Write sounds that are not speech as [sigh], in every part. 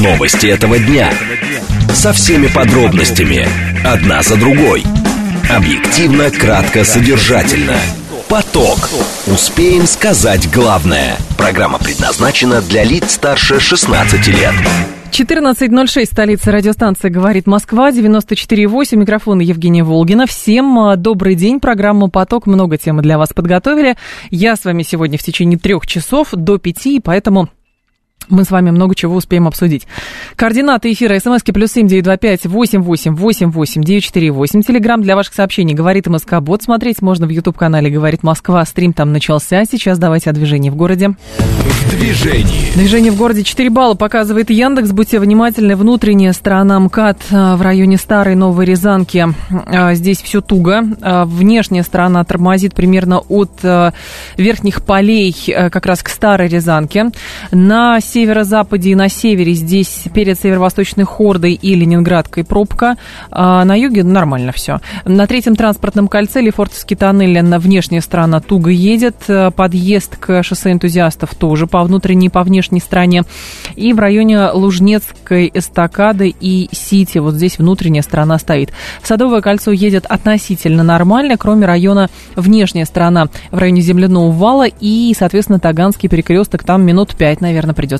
Новости этого дня. Со всеми подробностями. Одна за другой. Объективно, кратко, содержательно. Поток. Успеем сказать главное. Программа предназначена для лиц старше 16 лет. 14.06, столица радиостанции «Говорит Москва», 94.8, микрофон Евгения Волгина. Всем а, добрый день, программа «Поток», много темы для вас подготовили. Я с вами сегодня в течение трех часов до пяти, поэтому мы с вами много чего успеем обсудить. Координаты эфира смски плюс семь девять два пять восемь восемь восемь восемь девять четыре восемь. Телеграмм для ваших сообщений «Говорит МСК Бот». Смотреть можно в YouTube-канале «Говорит Москва». Стрим там начался. Сейчас давайте о движении в городе. В движении. Движение в городе 4 балла показывает Яндекс. Будьте внимательны. Внутренняя сторона МКАД а, в районе Старой Новой Рязанки. А, здесь все туго. А, внешняя сторона тормозит примерно от верхних полей как раз к Старой Рязанке. На северо-западе и на севере здесь перед северо-восточной Хордой и Ленинградкой пробка. А на юге нормально все. На третьем транспортном кольце Лефортовский тоннель на внешняя сторона туго едет. Подъезд к шоссе энтузиастов тоже по внутренней, по внешней стороне. И в районе Лужнецкой эстакады и Сити. Вот здесь внутренняя сторона стоит. Садовое кольцо едет относительно нормально, кроме района внешняя сторона в районе земляного вала и, соответственно, Таганский перекресток. Там минут пять, наверное, придется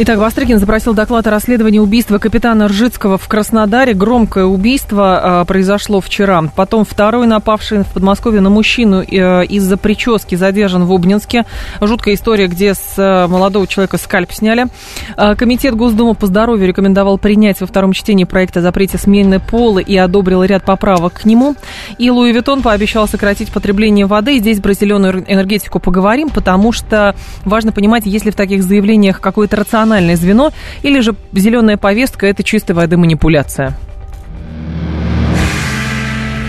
Итак, Бастрыкин запросил доклад о расследовании убийства капитана Ржицкого в Краснодаре. Громкое убийство э, произошло вчера. Потом второй напавший в Подмосковье на мужчину э, из-за прически задержан в Обнинске. Жуткая история, где с э, молодого человека скальп сняли. Э, Комитет Госдумы по здоровью рекомендовал принять во втором чтении проект о запрете смены пола и одобрил ряд поправок к нему. И Луи Виттон пообещал сократить потребление воды. И здесь про зеленую энергетику поговорим, потому что важно понимать, если в таких заявлениях какое-то рациональное рациональное звено, или же зеленая повестка – это чистой воды манипуляция?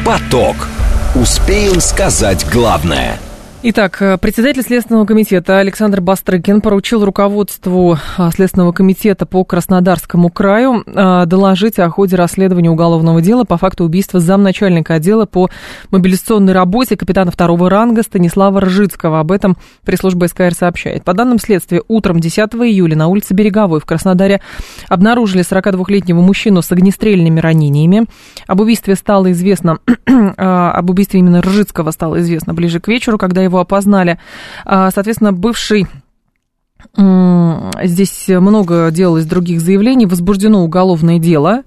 Поток. Успеем сказать главное – Итак, э, председатель Следственного комитета Александр Бастрыкин поручил руководству э, Следственного комитета по Краснодарскому краю э, доложить о ходе расследования уголовного дела по факту убийства замначальника отдела по мобилизационной работе капитана второго ранга Станислава Ржицкого. Об этом пресс-служба СКР сообщает. По данным следствия, утром 10 июля на улице Береговой в Краснодаре обнаружили 42-летнего мужчину с огнестрельными ранениями. Об убийстве стало известно, [clears throat] об убийстве именно Ржицкого стало известно ближе к вечеру, когда его опознали. А, соответственно, бывший Здесь много делалось других заявлений, возбуждено уголовное дело,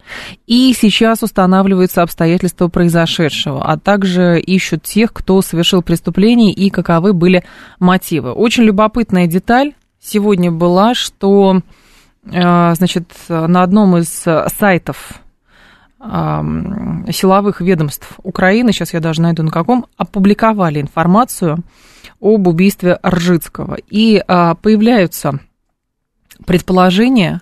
и сейчас устанавливаются обстоятельства произошедшего, а также ищут тех, кто совершил преступление и каковы были мотивы. Очень любопытная деталь сегодня была, что а, значит, на одном из сайтов силовых ведомств Украины, сейчас я даже найду на каком, опубликовали информацию об убийстве Ржицкого. И а, появляются предположения,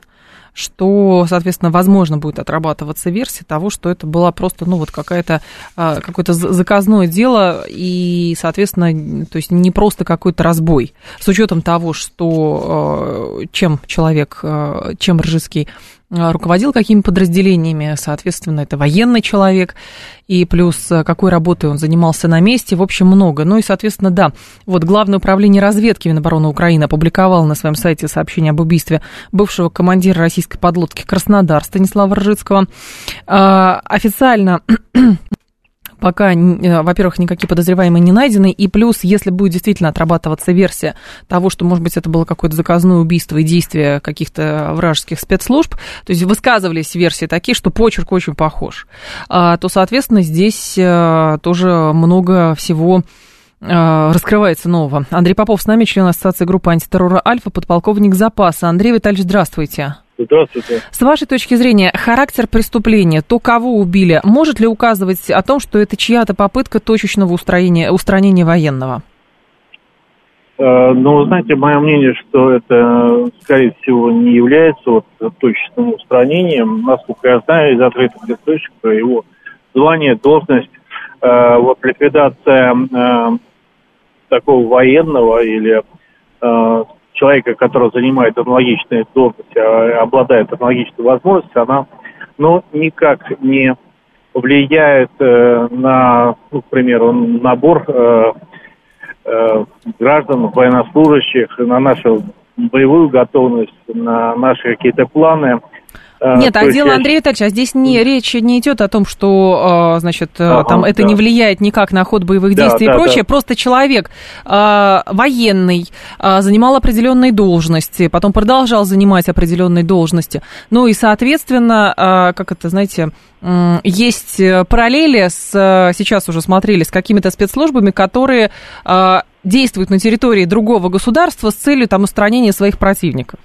что, соответственно, возможно будет отрабатываться версия того, что это была просто, ну, вот какая-то, а, какое-то заказное дело, и, соответственно, то есть не просто какой-то разбой. С учетом того, что а, чем человек, чем Ржицкий руководил какими подразделениями, соответственно, это военный человек, и плюс а, какой работой он занимался на месте, в общем, много. Ну и, соответственно, да, вот Главное управление разведки Минобороны Украины опубликовало на своем сайте сообщение об убийстве бывшего командира российской подлодки Краснодар Станислава Ржицкого. А, официально пока, э, во-первых, никакие подозреваемые не найдены, и плюс, если будет действительно отрабатываться версия того, что, может быть, это было какое-то заказное убийство и действие каких-то вражеских спецслужб, то есть высказывались версии такие, что почерк очень похож, а, то, соответственно, здесь э, тоже много всего э, раскрывается нового. Андрей Попов с нами, член Ассоциации группы антитеррора «Альфа», подполковник запаса. Андрей Витальевич, здравствуйте. Здравствуйте. С вашей точки зрения, характер преступления, то, кого убили, может ли указывать о том, что это чья-то попытка точечного устранения, устранения военного? Э, ну, знаете, мое мнение, что это, скорее всего, не является вот точечным устранением. Насколько я знаю из открытых источников, его звание, должность, э, вот ликвидация э, такого военного или человека, который занимает аналогичные должности, а, обладает аналогичной возможностью, она ну, никак не влияет э, на, ну, к примеру, набор э, э, граждан, военнослужащих, на нашу боевую готовность, на наши какие-то планы. Э, Нет, а дело, Андрей Витальевич, а здесь не, речь не идет о том, что, а, значит, э, ага, там это да. не влияет никак на ход боевых действий да, и прочее, да. просто человек а, военный, а, занимал определенные должности, потом продолжал занимать определенные должности, ну и, соответственно, как это, знаете, есть параллели с, сейчас уже смотрели, с какими-то спецслужбами, которые действуют на территории другого государства с целью там устранения своих противников.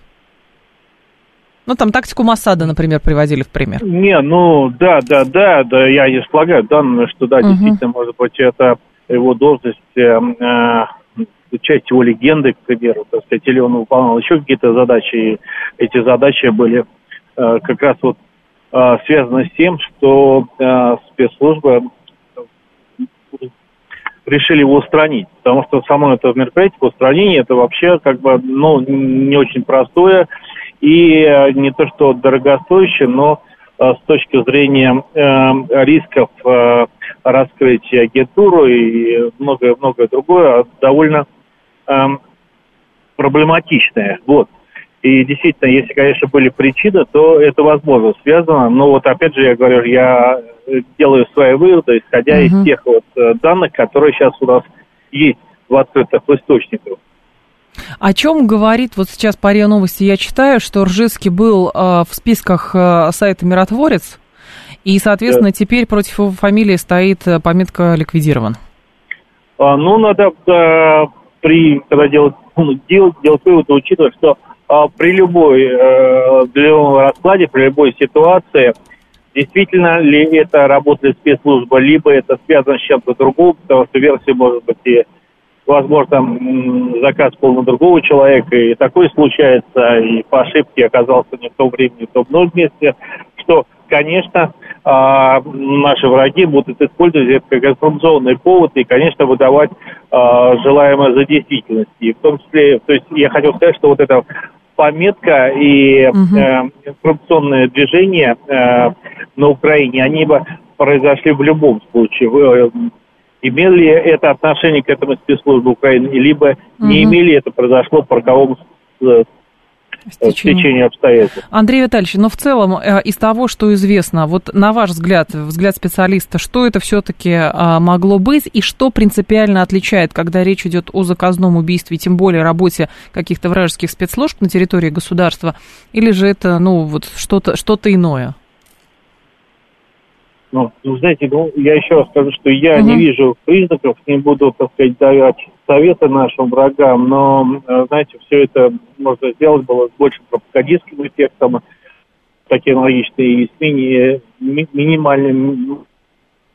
Ну, там тактику Масада, например, приводили в пример. Не, ну, да, да, да, да, я не слагаю данные, что, да, угу. действительно, может быть, это его должность, э, э, часть его легенды, к примеру, так сказать, или он выполнял еще какие-то задачи, и эти задачи были э, как раз вот э, связаны с тем, что э, спецслужбы решили его устранить, потому что само это мероприятие по устранению, это вообще как бы, ну, не очень простое, и э, не то что дорогостоящее, но э, с точки зрения э, рисков э, раскрытия агентуру и многое-многое другое, а довольно э, проблематичное. Вот. И действительно, если, конечно, были причины, то это возможно связано. Но вот опять же, я говорю, я делаю свои выводы, исходя uh-huh. из тех вот данных, которые сейчас у нас есть в открытых источниках. О чем говорит вот сейчас по РИА Новости? Я читаю, что Ржицкий был э, в списках э, сайта «Миротворец», и, соответственно, да. теперь против его фамилии стоит э, пометка «ликвидирован». А, ну, надо э, при, когда делать, ну, делать, делать выводы, учитывать, что э, при любой э, для любом раскладе, при любой ситуации, действительно ли это работает спецслужба, либо это связано с чем-то другим, потому что версия может быть и возможно, заказ был на другого человека, и такое случается, и по ошибке оказался не в том времени, не в том месте, что, конечно, а, наши враги будут использовать это как информационный повод и, конечно, выдавать а, желаемое за действительность. И в том числе, то есть я хотел сказать, что вот эта пометка и угу. э, информационное движение э, на Украине, они бы произошли в любом случае. Имели ли это отношение к этому спецслужбе Украины, либо угу. не имели, это произошло по роковому стечению обстоятельств. Андрей Витальевич, но в целом э, из того, что известно, вот на ваш взгляд, взгляд специалиста, что это все-таки а, могло быть и что принципиально отличает, когда речь идет о заказном убийстве, тем более работе каких-то вражеских спецслужб на территории государства, или же это, ну, вот что-то что иное? Ну, ну, знаете, ну, я еще раз скажу, что я угу. не вижу признаков, не буду, так сказать, давать советы нашим врагам, но, э, знаете, все это можно сделать было с большим пропагандистским эффектом, такие аналогичные и с мини, ми, минимальным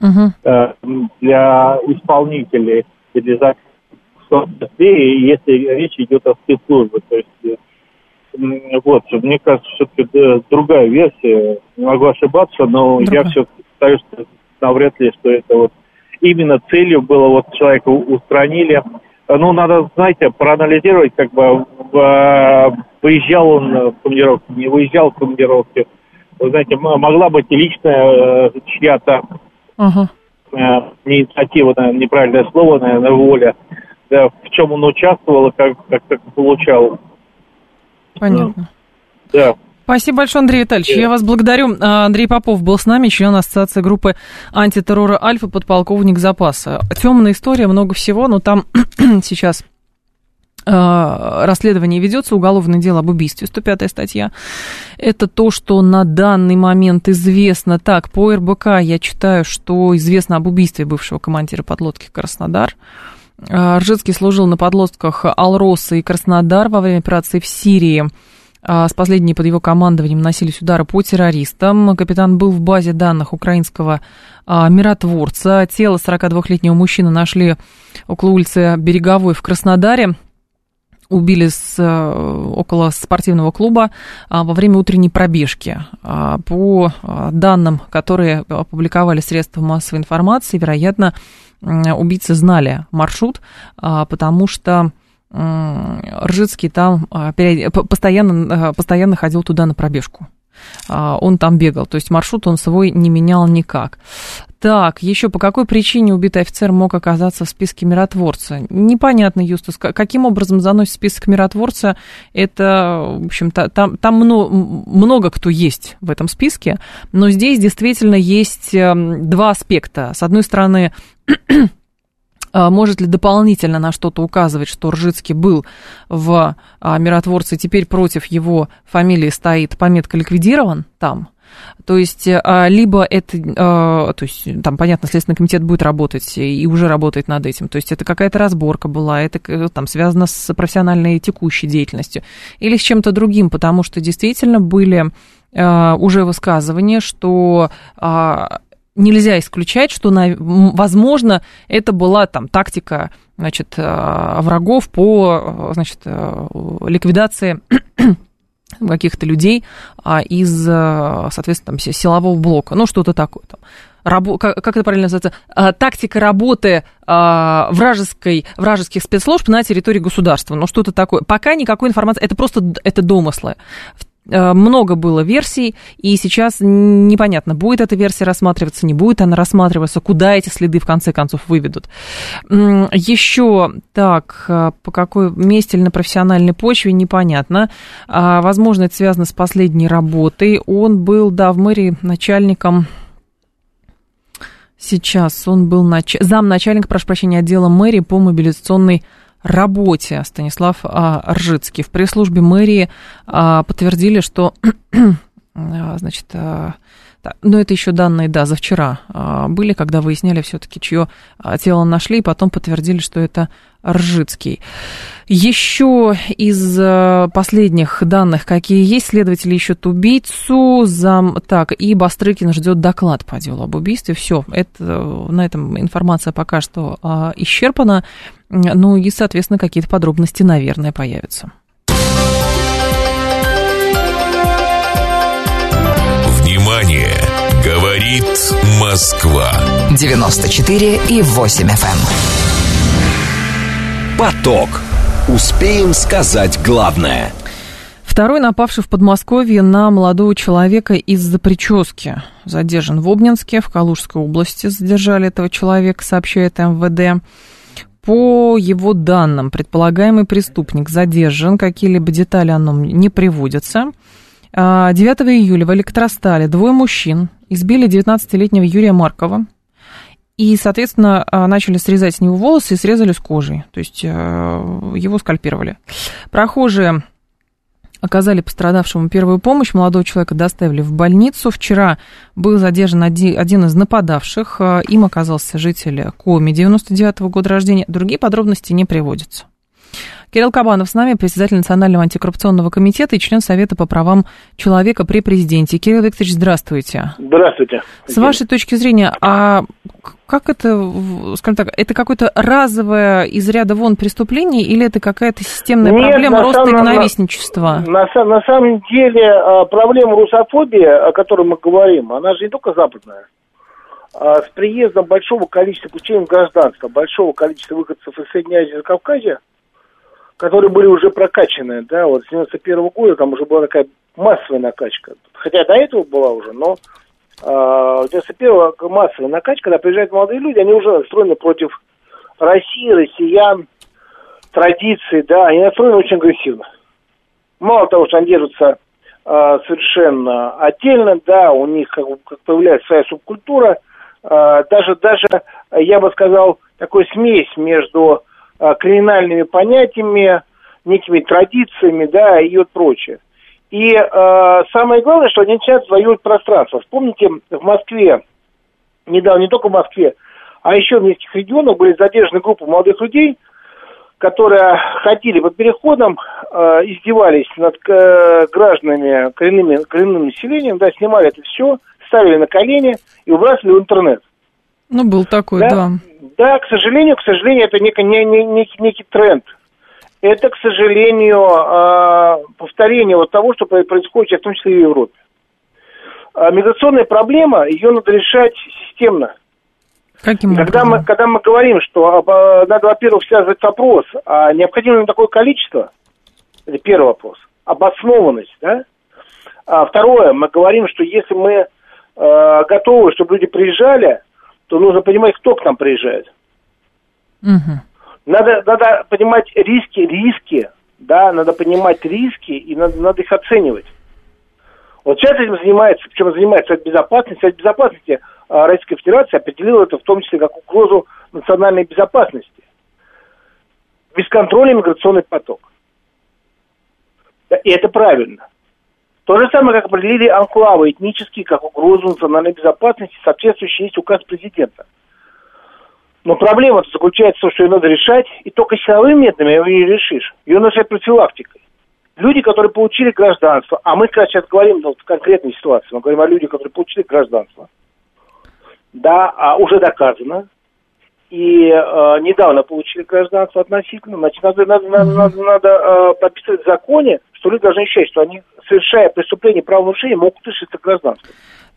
угу. э, для исполнителей и для быстрее, если речь идет о спецслужбе. То есть, э, вот, мне кажется, все-таки другая версия, не могу ошибаться, но Другая. я все-таки считаю, что навряд ли, что это вот именно целью было вот человека устранили. Ну, надо, знаете, проанализировать, как бы, выезжал он в командировку, не выезжал в командировке. Вы знаете, могла быть и личная э, чья-то uh-huh. инициатива, наверное, неправильное слово, наверное, воля. Да, в чем он участвовал, как, как, как получал. Понятно. Да. Спасибо большое, Андрей Витальевич. Я вас благодарю. А, Андрей Попов был с нами, член ассоциации группы антитеррора «Альфа», подполковник запаса. Темная история, много всего, но там [clears throat] сейчас а, расследование ведется, уголовное дело об убийстве, 105 статья. Это то, что на данный момент известно. Так, по РБК я читаю, что известно об убийстве бывшего командира подлодки «Краснодар». А, Ржицкий служил на подлодках «Алроса» и «Краснодар» во время операции в Сирии. А, с последней под его командованием наносились удары по террористам. Капитан был в базе данных украинского а, миротворца. Тело 42-летнего мужчины нашли около улицы Береговой в Краснодаре. Убили с, э, около спортивного клуба во время утренней пробежки. По данным, которые опубликовали средства массовой информации, вероятно, убийцы знали маршрут, потому что Ржицкий там постоянно, постоянно ходил туда на пробежку. Он там бегал, то есть маршрут он свой не менял никак. Так, еще по какой причине убитый офицер мог оказаться в списке миротворца? Непонятно, Юстус, каким образом заносит список миротворца. Это, в общем-то, там, там много, много кто есть в этом списке, но здесь действительно есть эм, два аспекта. С одной стороны, а, может ли дополнительно на что-то указывать, что Ржицкий был в а, миротворце, теперь против его фамилии стоит пометка «ликвидирован» там – то есть, а, либо это, а, то есть, там, понятно, Следственный комитет будет работать и уже работает над этим. То есть, это какая-то разборка была, это там связано с профессиональной текущей деятельностью или с чем-то другим, потому что действительно были а, уже высказывания, что нельзя исключать, что, возможно, это была там тактика значит, врагов по значит, ликвидации [clears throat] каких-то людей а, из, э, соответственно, там, силового блока, ну, что-то такое там. Рабо, как, это правильно называется, тактика работы вражеской, вражеских спецслужб на территории государства, ну что-то такое. Пока никакой информации, это просто это домыслы. Э, много было версий, и сейчас непонятно, будет эта версия рассматриваться, не будет она рассматриваться, куда эти следы в конце концов выведут. Еще так, э, по какой месте или на профессиональной почве, непонятно. А, возможно, это связано с последней работой. Он был, да, в мэрии начальником Сейчас он был нач... замначальник, прошу прощения, отдела мэрии по мобилизационной работе Станислав а, Ржицкий. В пресс-службе мэрии а, подтвердили, что [clears throat] а, значит, но это еще данные, да, за вчера были, когда выясняли все-таки, чье тело нашли, и потом подтвердили, что это Ржицкий. Еще из последних данных, какие есть, следователи ищут убийцу, зам, так, и Бастрыкин ждет доклад по делу об убийстве. Все, это, на этом информация пока что исчерпана. Ну и, соответственно, какие-то подробности, наверное, появятся. Говорит Москва. 94 и 8 FM. Эм. Поток. Успеем сказать главное. Второй напавший в Подмосковье на молодого человека из-за прически. Задержан в Обнинске, в Калужской области задержали этого человека, сообщает МВД. По его данным, предполагаемый преступник задержан, какие-либо детали о нем не приводятся. 9 а, июля в Электростале двое мужчин избили 19-летнего Юрия Маркова и, соответственно, а, начали срезать с него волосы и срезали с кожей, то есть а, его скальпировали. Прохожие оказали пострадавшему первую помощь. Молодого человека доставили в больницу. Вчера был задержан один из нападавших. Им оказался житель Коми 99 -го года рождения. Другие подробности не приводятся. Кирилл Кабанов с нами, председатель Национального антикоррупционного комитета и член Совета по правам человека при президенте. Кирилл Викторович, здравствуйте. Здравствуйте. С вашей точки зрения, а как это, скажем так, это какое-то разовое из ряда вон преступление или это какая-то системная Нет, проблема роста самом, ненавистничества? На, на, на самом деле а, проблема русофобии, о которой мы говорим, она же не только западная. А с приездом большого количества получением гражданства, большого количества выходцев из Средней Азии и Кавказа, которые были уже прокачаны, да, вот с 91 -го года там уже была такая массовая накачка. Хотя до этого была уже, но э, 91 массовая накачка, когда приезжают молодые люди, они уже настроены против России, россиян, традиций, да, они настроены очень агрессивно. Мало того, что они держатся э, совершенно отдельно, да, у них как, как появляется своя субкультура, э, даже, даже, я бы сказал, такой смесь между криминальными понятиями, некими традициями, да, и вот прочее. И э, самое главное, что они начинают завоевывать пространство. Вспомните, в Москве, недавно, не только в Москве, а еще в нескольких регионах были задержаны группы молодых людей, которые ходили под переходом, э, издевались над э, гражданами, коренными, коренным населением, да, снимали это все, ставили на колени и выбрасывали в интернет. Ну, был такой, да. да. Да, к сожалению, к сожалению, это некий, не, не, некий, некий тренд. Это, к сожалению, э, повторение вот того, что происходит, в том числе и в Европе. А миграционная проблема, ее надо решать системно. Каким когда образом? мы, когда мы говорим, что э, надо, во-первых, связывать вопрос, а необходимо ли такое количество, это первый вопрос, обоснованность, да? А второе, мы говорим, что если мы э, готовы, чтобы люди приезжали, то нужно понимать, кто к нам приезжает. Мгм. Надо, надо понимать риски, риски, да, надо понимать риски, и надо, надо их оценивать. Вот сейчас этим занимается, причем занимается Совет Безопасности. Совет Безопасности а, Российской Федерации определил это в том числе как угрозу национальной безопасности. Бесконтрольный миграционный поток. И это правильно. То же самое, как определили анклавы этнические как угрозу национальной безопасности, соответствующий есть указ президента. Но проблема заключается в том, что ее надо решать, и только силовыми методами ее не решишь. Ее надо решать профилактикой. Люди, которые получили гражданство, а мы сейчас говорим ну, в конкретной ситуации, мы говорим о людях, которые получили гражданство, да, а уже доказано, и э, недавно получили гражданство относительно, значит, надо, надо, надо, надо, надо э, прописывать в законе, что люди должны ощущать, что они, совершая преступление правонарушения, могут лишиться гражданства.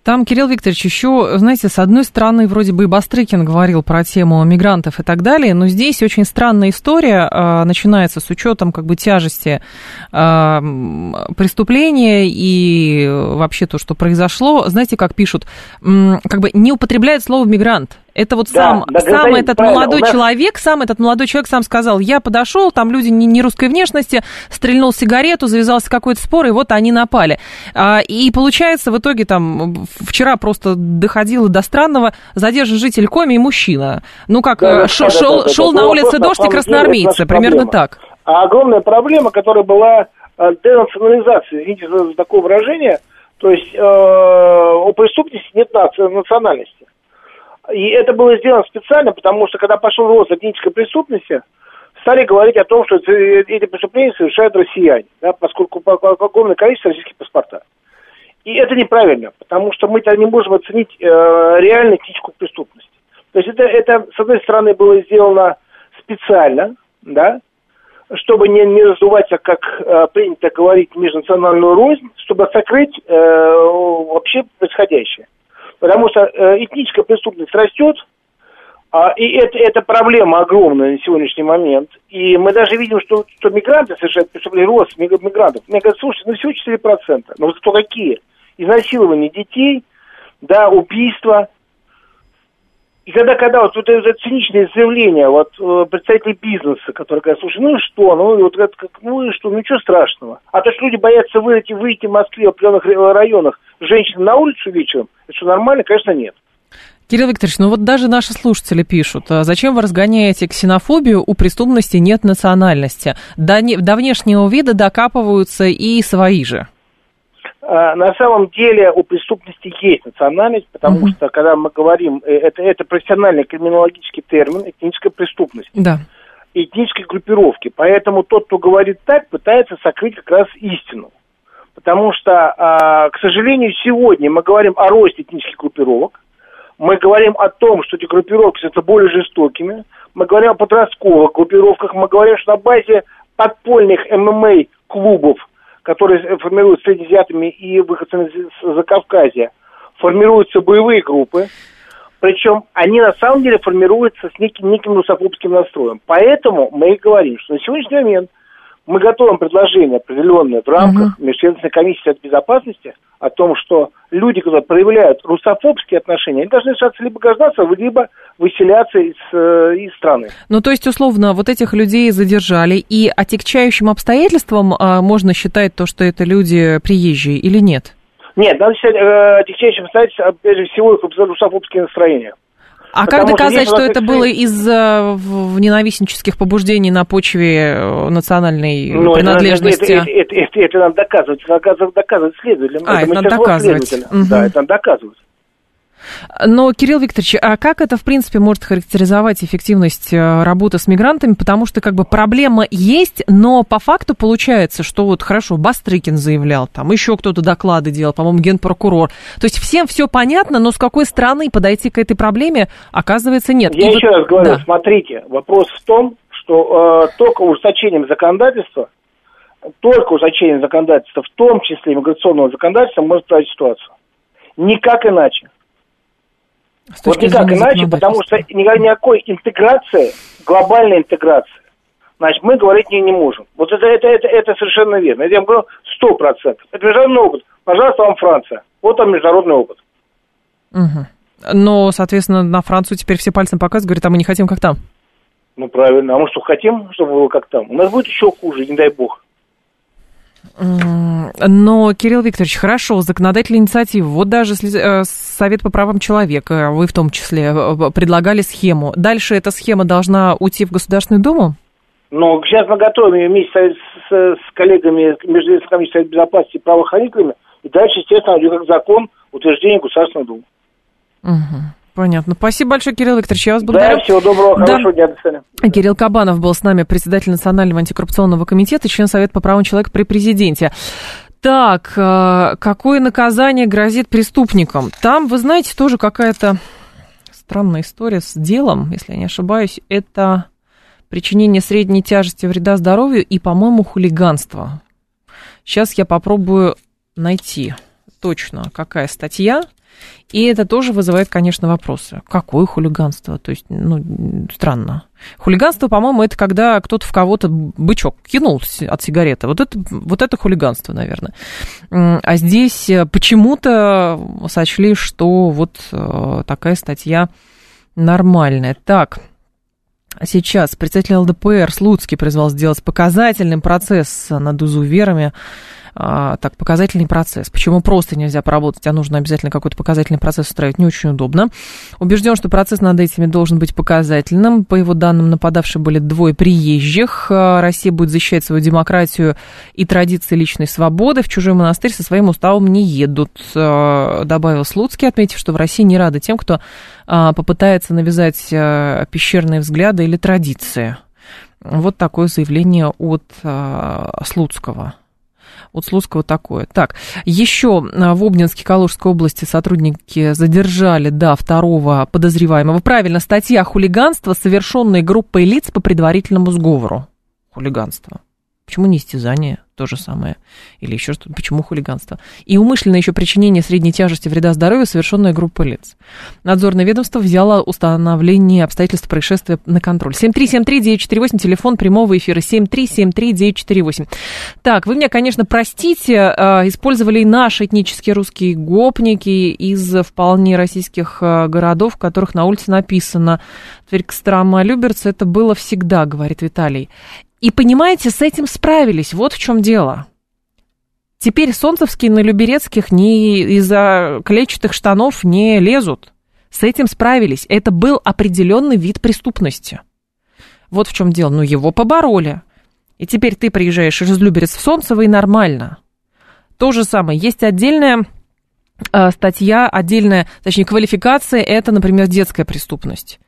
Там, Кирилл Викторович, еще, знаете, с одной стороны, вроде бы и Бастрыкин говорил про тему мигрантов и так далее, но здесь очень странная история э, начинается с учетом как бы тяжести э, преступления и вообще то, что произошло. Знаете, как пишут, м, как бы не употребляют слово «мигрант». Это вот Да, сам, да, сам этот правильно, молодой нас- человек, сам этот молодой человек сам сказал, я подошел, там люди не, не русской внешности, стрельнул сигарету, завязался какой-то спор, и вот они напали. А, и получается, в итоге там вчера просто доходило до странного, задержан житель Коми и мужчина. Ну как, Да, да, э, шел, да, да, шел, да, да. шел Это на вопрос, улице дождь и красноармейцы, примерно проблема. так. А огромная проблема, которая была э, денационализация, извините за такое выражение, то есть э, у преступности нет нации, национальности. И это было сделано специально, потому что когда пошел рост этнической преступности, стали говорить о том, что эти преступления совершают россияне, да, поскольку по- по- огромное количество российских паспорта. И это неправильно, потому что мы не можем оценить э, реально этническую преступность. То есть это, это, с одной стороны, было сделано специально, да, чтобы не, не раздуваться, как э, принято говорить, межнациональную рознь, чтобы сокрыть э, вообще происходящее. Потому что э, этническая преступность растет, а, и это, это проблема огромная на сегодняшний момент. И мы даже видим, что, что мигранты совершают преступления, рост миг- мигрантов. Мне говорят, слушайте, ну всего 4%. Но зато какие? Изнасилование детей, да, убийства. И когда, когда вот, вот это циничное заявление вот э, представителей бизнеса, которые говорят, слушай, ну и что, ну и вот как, ну и что, ну ничего страшного. А то, что люди боятся выйти, выйти в Москве в определенных ре- районах, женщины на улицу вечером, это что, нормально? Конечно, нет. Кирилл Викторович, ну вот даже наши слушатели пишут, а зачем вы разгоняете ксенофобию, у преступности нет национальности. До, не- до внешнего вида докапываются и свои же. А, На самом деле у преступности есть национальность, потому Мгм. что когда мы говорим, э, это, это профессиональный криминологический термин, этническая преступность, Да. этнической группировки. Поэтому тот, кто говорит так, пытается сокрыть как раз истину. Потому что, а, к сожалению, сегодня мы говорим о росте этнических группировок, мы говорим о том, что эти группировки становятся более жестокими, мы говорим о подростковых группировках, мы говорим, что на базе подпольных ММА-клубов, которые формируются среднеазиатами и выходцами из Закавказья, формируются боевые группы, причем они на самом деле формируются с неким, неким русофобским настроем. Поэтому мы и говорим, что на сегодняшний момент мы готовим предложение определенное в рамках Межведомственной комиссии от безопасности о том, что люди, которые проявляют русофобские отношения, они должны лишаться либо гражданства, либо выселяться из, э, из страны. Ну, то есть, условно, вот этих людей задержали, и отягчающим обстоятельством а, можно считать то, что это люди приезжие или нет? Нет, надо считать э, отягчающим обстоятельством, прежде всего, их русофобские настроения. А как доказать, что это было в- в ненавистнических побуждений на почве э, национальной Ну, это- принадлежности? Это, это, это, это надо доказывать, доказывать, доказывать следователям. А, это надо мастерство доказывать. Мгм. Да, это надо доказывать. Но, Кирилл Викторович, а как это, в принципе, может характеризовать эффективность э, работы с мигрантами? Потому что, как бы, проблема есть, но по факту получается, что вот, хорошо, Бастрыкин заявлял, там еще кто-то доклады делал, по-моему, генпрокурор. То есть всем все понятно, но с какой стороны подойти к этой проблеме, оказывается, нет. Я И еще вот- раз говорю, да. смотрите, вопрос в том, что э, только ужесточением законодательства, только ужесточением законодательства, в том числе иммиграционного законодательства, может исправить ситуацию. Никак иначе. Вот никак иначе, потому что никакой интеграции, глобальной интеграции, значит, мы говорить не, не можем. Вот это, это, это, это совершенно верно. Это я говорю сто процентов. Это международный опыт. Пожалуйста, вам Франция. Вот там международный опыт. Угу. Но, соответственно, на Францию теперь все пальцем показывают, говорят, а мы не хотим, как там. Ну, правильно. А мы что, хотим, чтобы было как там? У нас будет еще хуже, не дай бог. Но, Кирилл Викторович, хорошо, законодательная инициатива. Вот даже э, Совет по правам человека, вы в том числе, э, предлагали схему. Дальше эта схема должна уйти в Государственную Думу? Ну, сейчас мы готовим вместе с, с, с коллегами Международной комиссии безопасности и правоохранителями, и дальше, естественно, идет как закон утверждения Государственной Думы. Угу. Понятно. Спасибо большое, Кирилл Викторович. Я вас благодарю. Да, всего доброго, да. хорошего дня, до свидания. Кирилл Кабанов был с нами, председатель Национального антикоррупционного комитета, член Совета по правам человека при президенте. Так, э, какое наказание грозит преступникам? Там, вы знаете, тоже какая-то странная история с делом, если я не ошибаюсь. Это причинение средней тяжести вреда здоровью и, по-моему, хулиганство. Сейчас я попробую найти точно, какая статья. И это тоже вызывает, конечно, вопросы. Какое хулиганство? То есть, ну, странно. Хулиганство, по-моему, это когда кто-то в кого-то бычок кинул от сигареты. Вот это, вот это хулиганство, наверное. А здесь почему-то сочли, что вот э, такая статья нормальная. Так, сейчас председатель ЛДПР Слуцкий призвал сделать показательным процесс над изуверами а, так, показательный процесс. Почему просто нельзя поработать, а нужно обязательно какой-то показательный процесс устраивать, не очень удобно. Убежден, что процесс над этими должен быть показательным. По его данным, нападавшие были двое приезжих. А, Россия будет защищать свою демократию и традиции личной свободы. В чужой монастырь со своим уставом не едут, а, добавил Слуцкий, отметив, что в России не рады тем, кто попытается навязать пещерные взгляды или традиции. Вот такое заявление от Слуцкого от Слуцкого такое. Так, еще а, в Обнинске, Калужской области сотрудники задержали, да, второго подозреваемого. Правильно, статья хулиганства, совершенной группой лиц по предварительному сговору. Хулиганство. Почему не истязание? То же самое. Или еще что-то. Почему хулиганство? И умышленное еще причинение средней тяжести вреда здоровью, совершенная группа лиц. Надзорное ведомство взяло установление обстоятельств происшествия на контроль. 7373948, телефон прямого эфира 7373948. Так, вы меня, конечно, простите, а, использовали и наши этнические русские гопники из вполне российских а, городов, в которых на улице написано Тверь, Кострома, Люберцы. Это было всегда, говорит Виталий. И понимаете, с этим справились. Вот в чем дело. Теперь солнцевские на Люберецких не из-за клетчатых штанов не лезут. С этим справились. Это был определенный вид преступности. Вот в чем дело. Ну, его побороли. И теперь ты приезжаешь из Люберец в Солнцево, и нормально. То же самое. Есть отдельная э, статья, отдельная, точнее, квалификация, это, например, детская преступность.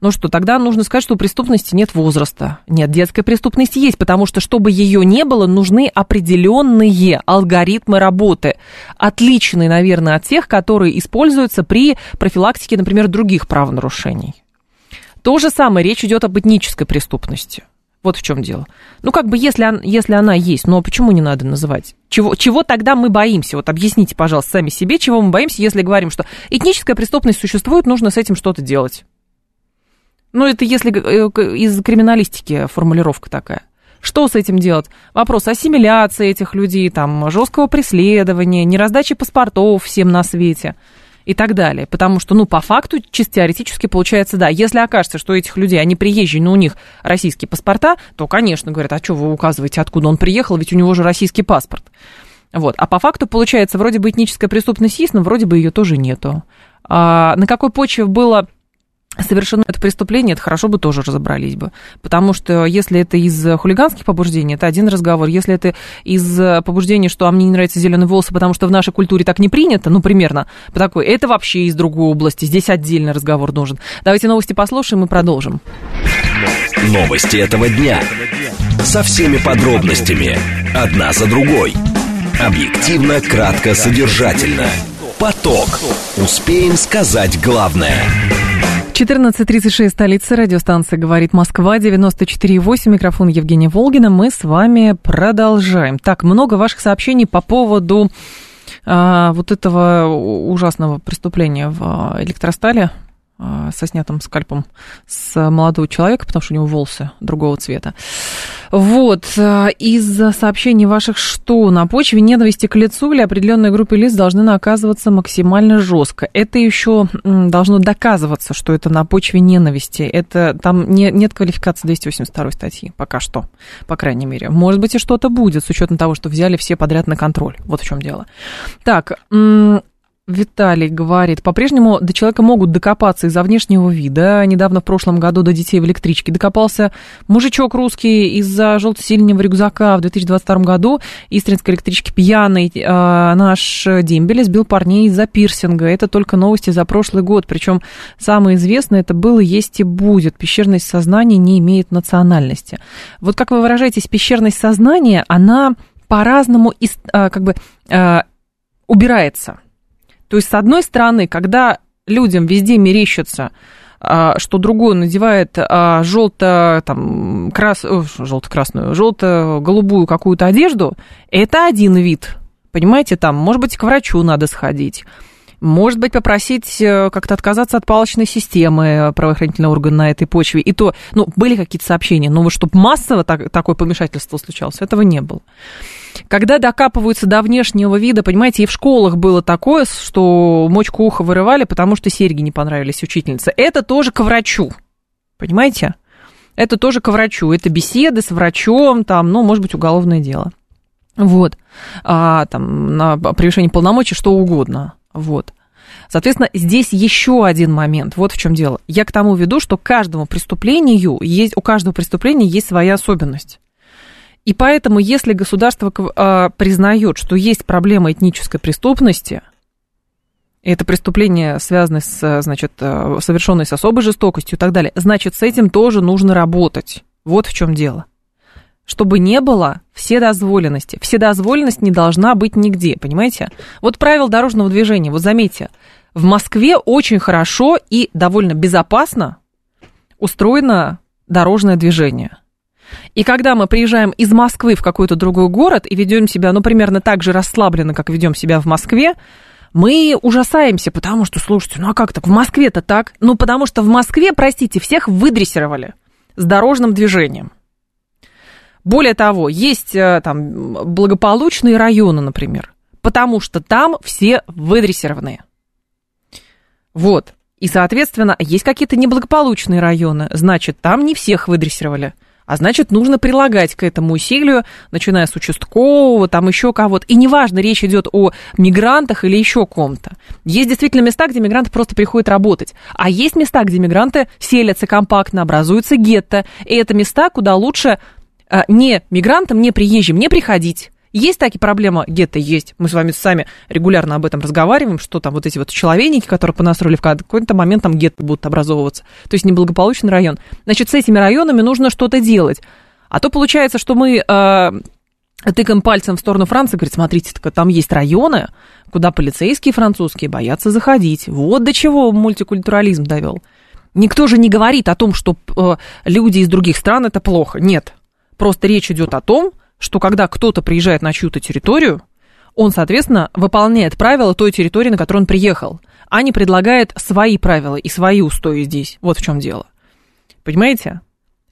Ну что, тогда нужно сказать, что у преступности нет возраста. Нет, детская преступность есть, потому что, чтобы ее не было, нужны определенные алгоритмы работы, отличные, наверное, от тех, которые используются при профилактике, например, других правонарушений. То же самое, речь идет об этнической преступности. Вот в чем дело. Ну, как бы, если, если она есть, но почему не надо называть? Чего, чего тогда мы боимся? Вот объясните, пожалуйста, сами себе, чего мы боимся, если говорим, что этническая преступность существует, нужно с этим что-то делать. Ну, это если э, из криминалистики формулировка такая. Что с этим делать? Вопрос ассимиляции этих людей, там, жесткого преследования, нераздачи паспортов всем на свете и так далее. Потому что, ну, по факту, чисто теоретически получается, да, если окажется, что этих людей, они приезжие, но у них российские паспорта, то, конечно, говорят, а что вы указываете, откуда он приехал, ведь у него же российский паспорт. Вот. А по факту, получается, вроде бы этническая преступность есть, но вроде бы ее тоже нету. А на какой почве было совершено это преступление, это хорошо бы тоже разобрались бы. Потому что если это из хулиганских побуждений, это один разговор. Если это из побуждений, что а мне не нравятся зеленые волосы, потому что в нашей культуре так не принято, ну, примерно, по такой, это вообще из другой области. Здесь отдельный разговор нужен. Давайте новости послушаем и продолжим. Новости этого дня. Со всеми подробностями. Одна за другой. Объективно, кратко, содержательно. Поток. Успеем сказать главное. 14.36, столица, радиостанция «Говорит Москва», 94.8, микрофон Евгения Волгина. Мы с вами продолжаем. Так, много ваших сообщений по поводу а, вот этого ужасного преступления в электростале а, со снятым скальпом с молодого человека, потому что у него волосы другого цвета. Вот, а, из сообщений ваших, что на почве ненависти к лицу или определенной группе лиц должны наказываться максимально жестко. Это еще должно доказываться, что это на почве ненависти. Это там не, нет квалификации 282 статьи, пока что, по крайней мере. Может быть, и что-то будет, с учетом того, что взяли все подряд на контроль. Вот в чем дело. Так, Виталий говорит, по-прежнему до человека могут докопаться из-за внешнего вида. Недавно в прошлом году до детей в электричке докопался мужичок русский из-за желто-синего рюкзака. В 2022 году Истринской электрички пьяный э, наш дембель сбил парней из-за пирсинга. Это только новости за прошлый год. Причем самое известное это было, есть и будет. Пещерность сознания не имеет национальности. Вот как вы выражаетесь, пещерность сознания, она по-разному э, как бы э, убирается. То есть, с одной стороны, когда людям везде мерещится, а, что другой надевает а, желто, там, крас, желто-красную, желто-голубую какую-то одежду, это один вид. Понимаете, там, может быть, к врачу надо сходить. Может быть, попросить э, как-то отказаться от палочной системы правоохранительного органа на этой почве. И то, ну, были какие-то сообщения, но вот чтобы массово так, такое помешательство случалось, этого не было. Когда докапываются до внешнего вида, понимаете, и в школах было такое, что мочку уха вырывали, потому что серьги не понравились учительнице. Это тоже к врачу, понимаете? Это тоже к врачу. Это беседы с врачом, там, ну, может быть, уголовное дело. Вот. А, там, на превышение полномочий, что угодно. Вот. Соответственно, здесь еще один момент. Вот в чем дело. Я к тому веду, что каждому преступлению есть, у каждого преступления есть своя особенность. И поэтому, если государство э, признает, что есть проблема этнической преступности, это преступление связано с, значит, э, совершенное с особой жестокостью и так далее, значит, с этим тоже нужно работать. Вот в чем дело. Чтобы не было вседозволенности. Вседозволенность не должна быть нигде, понимаете? Вот правила дорожного движения, вот заметьте, в Москве очень хорошо и довольно безопасно устроено дорожное движение – и когда мы приезжаем из Москвы в какой-то другой город и ведем себя, ну, примерно так же расслабленно, как ведем себя в Москве, мы ужасаемся, потому что, слушайте, ну а как так? В Москве-то так? Ну, потому что в Москве, простите, всех выдрессировали с дорожным движением. Более того, есть э, там благополучные районы, например, потому что там все выдрессированные. Вот. И, соответственно, есть какие-то неблагополучные районы, значит, там не всех выдрессировали – а значит, нужно прилагать к этому усилию, начиная с участкового, там еще кого-то. И неважно, речь идет о мигрантах или еще ком-то. Есть действительно места, где мигранты просто приходят работать. А есть места, где мигранты селятся компактно, образуются гетто. И это места, куда лучше а, не мигрантам, не приезжим не приходить есть такие проблемы? Где-то есть. Мы с вами сами регулярно об этом разговариваем, что там вот эти вот человейники, которые понастроили в какой-то момент там гетто будут образовываться. То есть неблагополучный район. Значит, с этими районами нужно что-то делать. А то получается, что мы э, тыкаем пальцем в сторону Франции, говорит, смотрите, там есть районы, куда полицейские французские боятся заходить. Вот до чего мультикультурализм довел. Никто же не говорит о том, что э, люди из других стран это плохо. Нет. Просто речь идет о том, что когда кто-то приезжает на чью-то территорию, он, соответственно, выполняет правила той территории, на которую он приехал, а не предлагает свои правила и свои устои здесь. Вот в чем дело. Понимаете?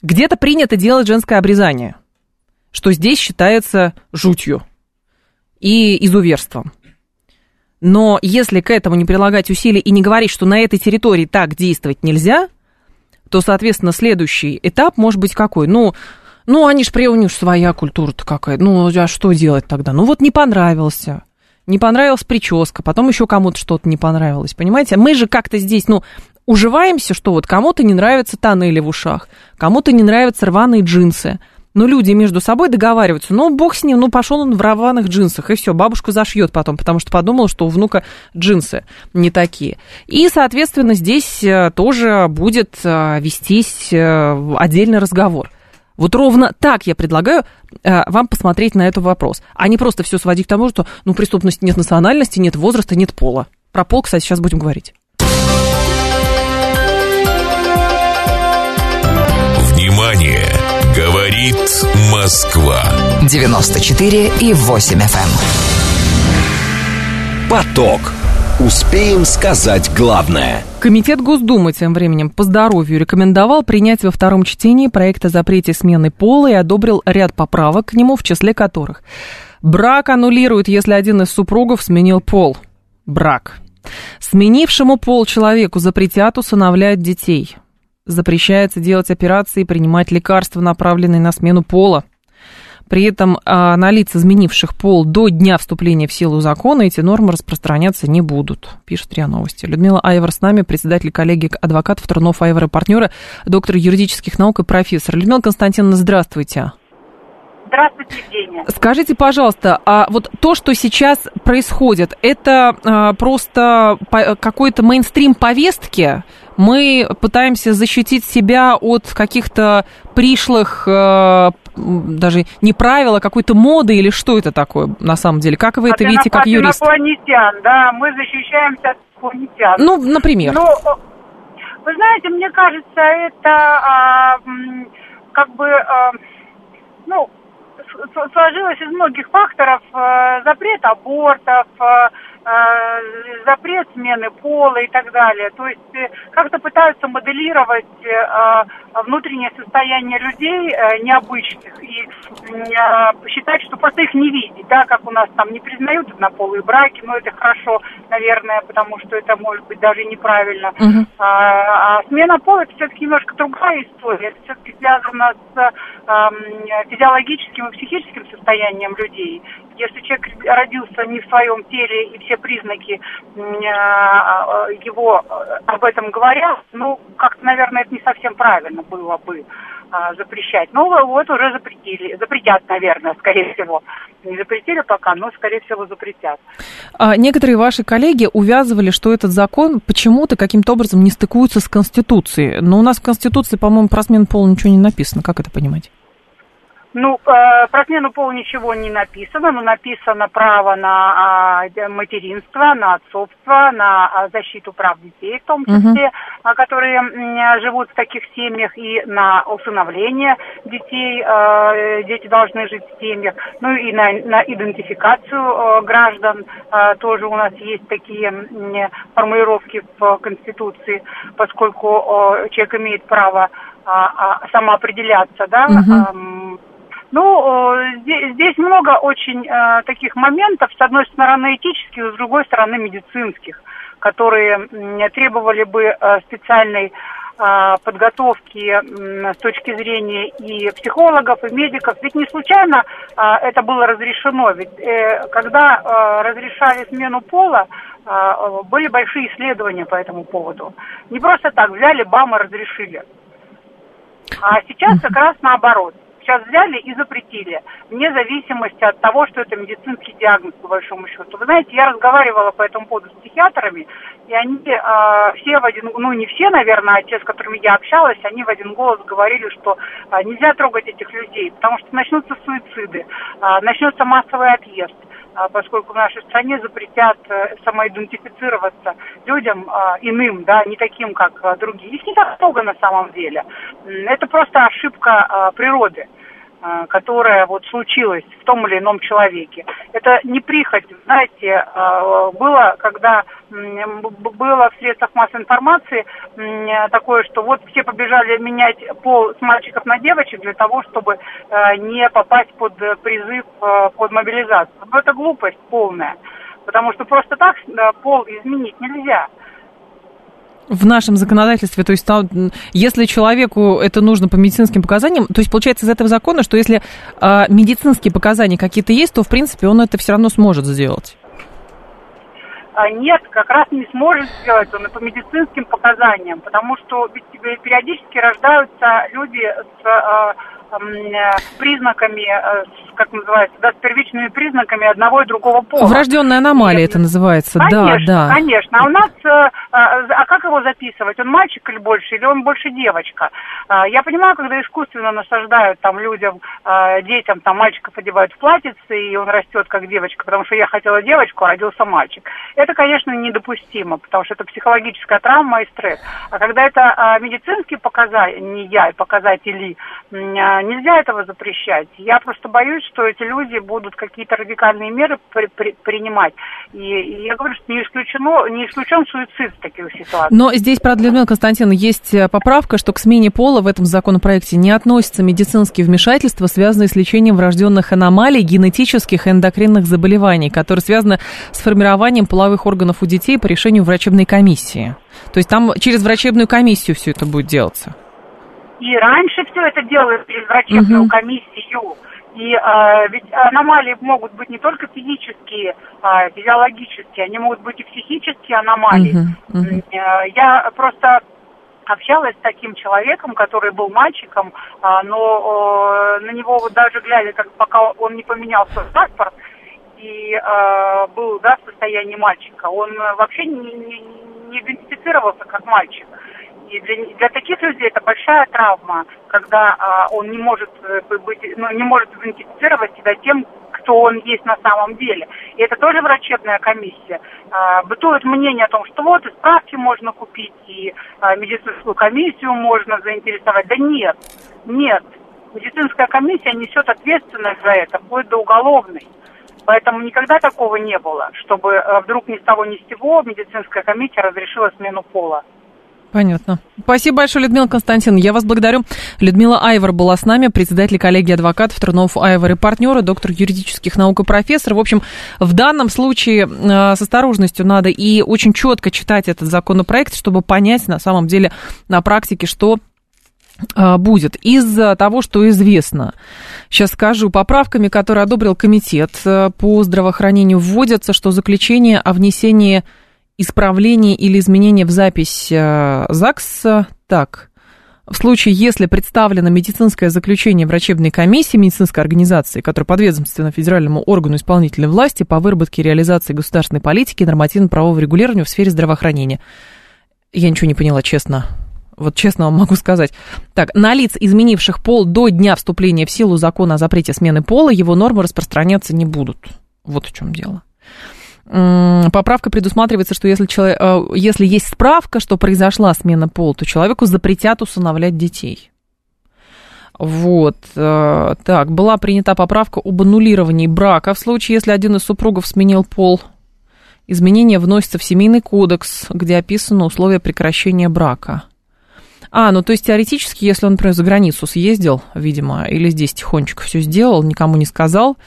Где-то принято делать женское обрезание, что здесь считается жутью и изуверством. Но если к этому не прилагать усилий и не говорить, что на этой территории так действовать нельзя, то, соответственно, следующий этап может быть какой? Ну, ну, они ж при у своя культура-то какая. Ну, а что делать тогда? Ну, вот не понравился. Не понравилась прическа, потом еще кому-то что-то не понравилось, понимаете? Мы же как-то здесь, ну, уживаемся, что вот кому-то не нравятся тоннели в ушах, кому-то не нравятся рваные джинсы. Но люди между собой договариваются, ну, бог с ним, ну, пошел он в рваных джинсах, и все, бабушку зашьет потом, потому что подумал, что у внука джинсы не такие. И, соответственно, здесь э, тоже будет э, вестись э, отдельный разговор. Вот ровно так я предлагаю э, вам посмотреть на этот вопрос, а не просто все сводить к тому, что ну, преступности нет национальности, нет возраста, нет пола. Про пол, кстати, сейчас будем говорить. Внимание! Говорит Москва. 94 и 8 FM. Поток. Успеем сказать главное. Комитет Госдумы тем временем по здоровью рекомендовал принять во втором чтении проект о запрете смены пола и одобрил ряд поправок к нему, в числе которых брак аннулирует, если один из супругов сменил пол. Брак. Сменившему пол человеку запретят усыновлять детей. Запрещается делать операции и принимать лекарства, направленные на смену пола. При этом а, на лиц, изменивших пол до дня вступления в силу закона, эти нормы распространяться не будут, пишет РИА Новости. Людмила Айвар с нами, председатель коллегии адвокатов Трунов Айвар и партнеры, доктор юридических наук и профессор. Людмила Константиновна, здравствуйте. Здравствуйте, Евгения. Скажите, пожалуйста, а вот то, что сейчас происходит, это а, просто какой-то мейнстрим повестки? Мы пытаемся защитить себя от каких-то пришлых, а, даже не правил, а какой-то моды или что это такое на самом деле? Как вы это от видите как юрист? Инопланетян, да, мы защищаемся от инопланетян. Ну, например. Ну, вы знаете, мне кажется, это а, как бы, а, ну, сложилось из многих факторов. Э, запрет абортов, э, запрет смены пола и так далее. То есть как-то пытаются моделировать внутреннее состояние людей необычных и посчитать, что просто их не видеть, да, как у нас там не признают однополые браки, но это хорошо, наверное, потому что это может быть даже неправильно. Uh-huh. А, а смена пола это все-таки немножко другая история, это все-таки связано с физиологическим и психическим состоянием людей. Если человек родился не в своем теле и все признаки а, его об этом говорят, ну, как-то, наверное, это не совсем правильно было бы а, запрещать. Ну, вот уже запретили, запретят, наверное, скорее всего. Не запретили пока, но, скорее всего, запретят. А некоторые ваши коллеги увязывали, что этот закон почему-то каким-то образом не стыкуется с Конституцией. Но у нас в Конституции, по-моему, про смену пола ничего не написано. Как это понимать? Ну, э, про смену пола ничего не написано, но написано право на э, материнство, на отцовство, на э, защиту прав детей в том числе, uh-huh. которые живут в таких семьях, и на усыновление детей. Э, дети должны жить в семьях. Ну и на, на идентификацию э, граждан тоже у нас есть такие формулировки в Конституции, поскольку человек имеет право а, а, самоопределяться, да, uh-huh. Ну, здесь, здесь много очень э, таких моментов, с одной стороны этических, с другой стороны медицинских, которые э, требовали бы э, специальной э, подготовки э, с точки зрения и психологов, и медиков. Ведь не случайно э, это было разрешено. Ведь э, когда э, разрешали смену пола, э, были большие исследования по этому поводу. Не просто так взяли, бам, и разрешили. А сейчас как раз наоборот сейчас взяли и запретили, вне зависимости от того, что это медицинский диагноз, по большому счету. Вы знаете, я разговаривала по этому поводу с психиатрами, и они э, все в один, ну не все, наверное, а те, с которыми я общалась, они в один голос говорили, что э, нельзя трогать этих людей, потому что начнутся суициды, э, начнется массовый отъезд поскольку в нашей стране запретят э, самоидентифицироваться людям иным, да, не таким, как другие. Их не так много на самом деле. Это просто ошибка природы. А, которая вот случилась в том или ином человеке. Это не прихоть, знаете, а, было, когда было в средствах массовой информации такое, что вот все побежали менять пол с мальчиков на девочек для того, чтобы а, не попасть под призыв, под мобилизацию. Но это глупость полная, потому что просто так пол изменить нельзя в нашем законодательстве, то есть если человеку это нужно по медицинским показаниям, то есть получается из этого закона, что если э, медицинские показания какие-то есть, то в принципе он это все равно сможет сделать. А нет, как раз не сможет сделать он и по медицинским показаниям, потому что ведь периодически рождаются люди с э, Э, признаками, э, как называется, да, с первичными признаками одного и другого пола. Врожденная аномалия это называется, конечно, да, да. Конечно, а у нас, э, а как его записывать, он мальчик или больше, или он больше девочка? Я понимаю, когда искусственно насаждают там людям, детям, там мальчиков одевают в платьице, и он растет как девочка, потому что я хотела девочку, а родился мальчик. Это, конечно, недопустимо, потому что это психологическая травма и стресс. А когда это медицинские показания, и показатели, нельзя этого запрещать. Я просто боюсь, что эти люди будут какие-то радикальные меры при, при, принимать. И, и я говорю, что не, исключено, не исключен суицид в таких ситуациях. Но здесь, правда, Людмила Константиновна, есть э, поправка, что к смене пола в этом законопроекте не относятся медицинские вмешательства, связанные с лечением врожденных аномалий, генетических и эндокринных заболеваний, которые связаны с формированием половых органов у детей по решению врачебной комиссии. То есть там через врачебную комиссию все это будет делаться. И раньше все это делали через врачебную угу. комиссию. И э, ведь аномалии могут быть не только физические, э, физиологические, они могут быть и психические аномалии. Uh-huh. Э, я просто общалась с таким человеком, который был мальчиком, э, но э, на него вот даже глядя, как пока он не поменял свой паспорт и э, был да, в состоянии мальчика, он вообще не, не, не идентифицировался как мальчик. И для, для таких людей это большая травма, когда а, он не может э, быть, ну, не может идентифицировать себя тем, кто он есть на самом деле. И это тоже врачебная комиссия. А, бытует мнение о том, что вот и справки можно купить, и а, медицинскую комиссию можно заинтересовать. Да нет, нет. Медицинская комиссия несет ответственность за это, вплоть до уголовной. Поэтому никогда такого не было, чтобы э, вдруг ни с того ни с сего медицинская комиссия разрешила смену пола. Понятно. Спасибо большое, Людмила Константиновна. Я вас благодарю. Людмила Айвор была с нами, председатель коллегии адвокатов Трунов Айвор и партнеры, доктор юридических наук и профессор. В общем, в данном случае э, с осторожностью надо и очень четко читать этот законопроект, чтобы понять на самом деле на практике, что э, будет. Из того, что известно, сейчас скажу, поправками, которые одобрил комитет э, по здравоохранению, вводятся, что заключение о внесении исправление или изменение в запись э, ЗАГС так. В случае, если представлено медицинское заключение врачебной комиссии медицинской организации, которая подведомственна федеральному органу исполнительной власти по выработке и реализации государственной политики и нормативно-правового регулирования в сфере здравоохранения. Я ничего не поняла, честно. Вот честно вам могу сказать. Так, на лиц, изменивших пол до дня вступления в силу закона о запрете смены пола, его нормы распространяться не будут. Вот в чем дело поправка предусматривается, что если, человек, э, если есть справка, что произошла смена пола, то человеку запретят усыновлять детей. Вот. Э, так, была принята поправка об аннулировании брака в случае, если один из супругов сменил пол. Изменения вносятся в семейный кодекс, где описаны условия прекращения брака. А, ну то есть теоретически, если он, например, за границу съездил, видимо, или здесь тихонечко все сделал, никому не сказал,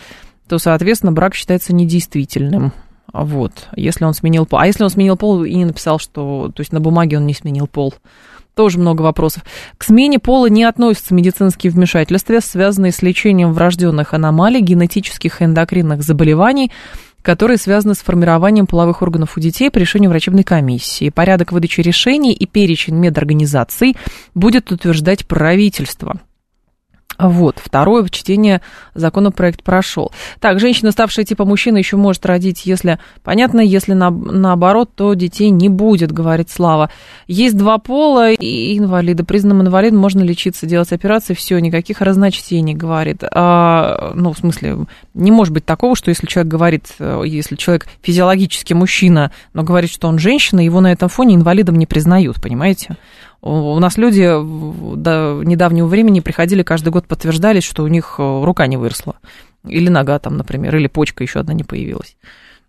то, соответственно, брак считается недействительным. Вот, если он сменил пол. А если он сменил пол и не написал, что... То есть на бумаге он не сменил пол. Тоже много вопросов. К смене пола не относятся медицинские вмешательства, связанные с лечением врожденных аномалий, генетических и эндокринных заболеваний, которые связаны с формированием половых органов у детей по решению врачебной комиссии. Порядок выдачи решений и перечень медорганизаций будет утверждать правительство. Вот, второе чтение законопроект прошел. Так, женщина, ставшая типа мужчины, еще может родить, если, понятно, если на, наоборот, то детей не будет, говорит Слава. Есть два пола и инвалида. Признанным инвалидом можно лечиться, делать операции, все, никаких разночтений, говорит. А, ну, в смысле, не может быть такого, что если человек говорит, если человек физиологически мужчина, но говорит, что он женщина, его на этом фоне инвалидом не признают, понимаете? У нас люди до недавнего времени приходили, каждый год подтверждали, что у них э, рука не выросла. Или нога там, например, или почка еще одна не появилась.